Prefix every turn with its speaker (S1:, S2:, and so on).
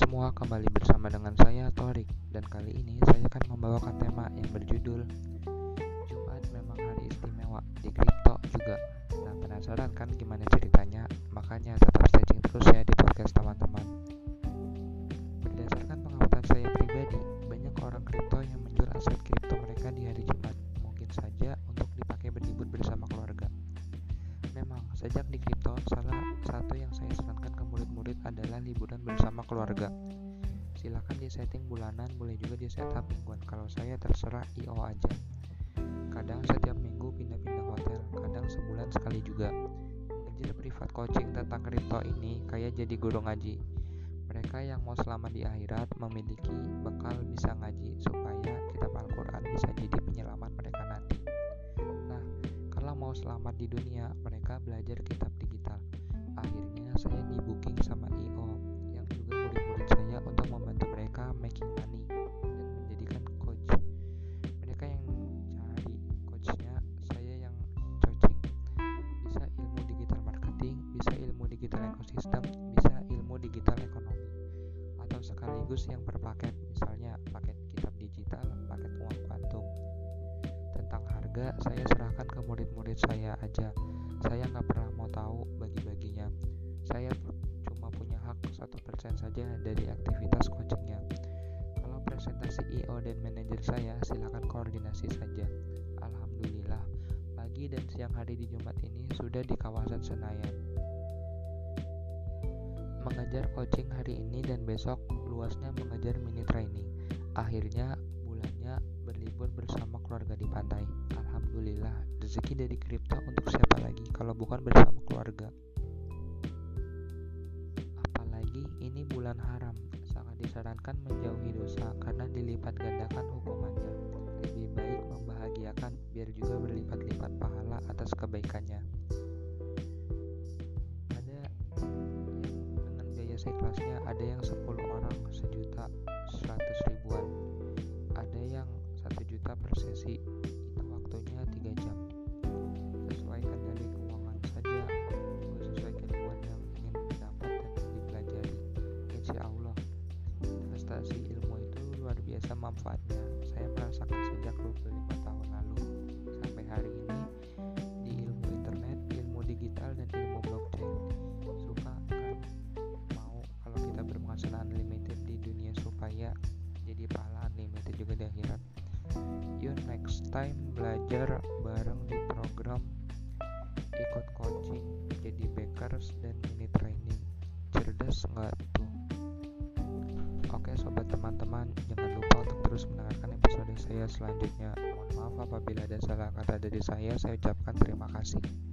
S1: semua, kembali bersama dengan saya Torik. Dan kali ini saya akan membawakan tema yang berjudul Jumat memang hari istimewa di kripto juga. Nah penasaran kan gimana ceritanya? Makanya tetap stay terus ya di podcast teman-teman sejak di kripto, salah satu yang saya sarankan ke murid-murid adalah liburan bersama keluarga. Silahkan di setting bulanan, boleh juga di setup mingguan. Kalau saya terserah IO aja. Kadang setiap minggu pindah-pindah hotel, kadang sebulan sekali juga. Mengejar privat coaching tentang kripto ini kayak jadi guru ngaji. Mereka yang mau selamat di akhirat memiliki bekal bisa ngaji supaya kitab Al-Quran selamat di dunia, mereka belajar kitab digital. Akhirnya saya di booking sama IO yang juga murid-murid saya untuk membantu mereka making money dan menjadikan coach. Mereka yang cari coachnya, saya yang coaching. Bisa ilmu digital marketing, bisa ilmu digital ekosistem, bisa ilmu digital ekonomi. Atau sekaligus yang per paket, misalnya paket kitab digital, paket uang kuantum saya serahkan ke murid-murid saya aja. Saya nggak pernah mau tahu bagi-baginya. Saya cuma punya hak satu persen saja dari aktivitas coachingnya. Kalau presentasi IO dan manajer saya silakan koordinasi saja. Alhamdulillah. Pagi dan siang hari di Jumat ini sudah di kawasan Senayan. Mengajar coaching hari ini dan besok luasnya mengajar mini training. Akhirnya bulannya berlibur bersama keluarga di pantai. Alhamdulillah, rezeki dari kripto untuk siapa lagi kalau bukan bersama keluarga. Apalagi ini bulan haram, sangat disarankan menjauhi dosa karena dilipat gandakan hukumannya. Lebih baik membahagiakan biar juga berlipat-lipat pahala atas kebaikannya. Ada yang dengan biaya ada yang 10 orang sejuta 100 ribuan ada yang juta per itu waktunya tiga jam. Sesuaikan dari keuangan saja juga sesuai keilmuan yang ingin didapat dan dipelajari. Insya Allah investasi ilmu itu luar biasa manfaatnya. Saya merasakan sejak 25 tahun lalu sampai hari ini di ilmu internet ilmu digital dan ilmu blockchain. Suka kan? Mau kalau kita berpenghasilan unlimited di dunia supaya jadi pahala time belajar bareng di program ikut coaching jadi backers dan mini training. Cerdas nggak tuh? Oke sobat teman-teman jangan lupa untuk terus mendengarkan episode saya selanjutnya. Mohon maaf apabila ada salah kata dari saya. Saya ucapkan terima kasih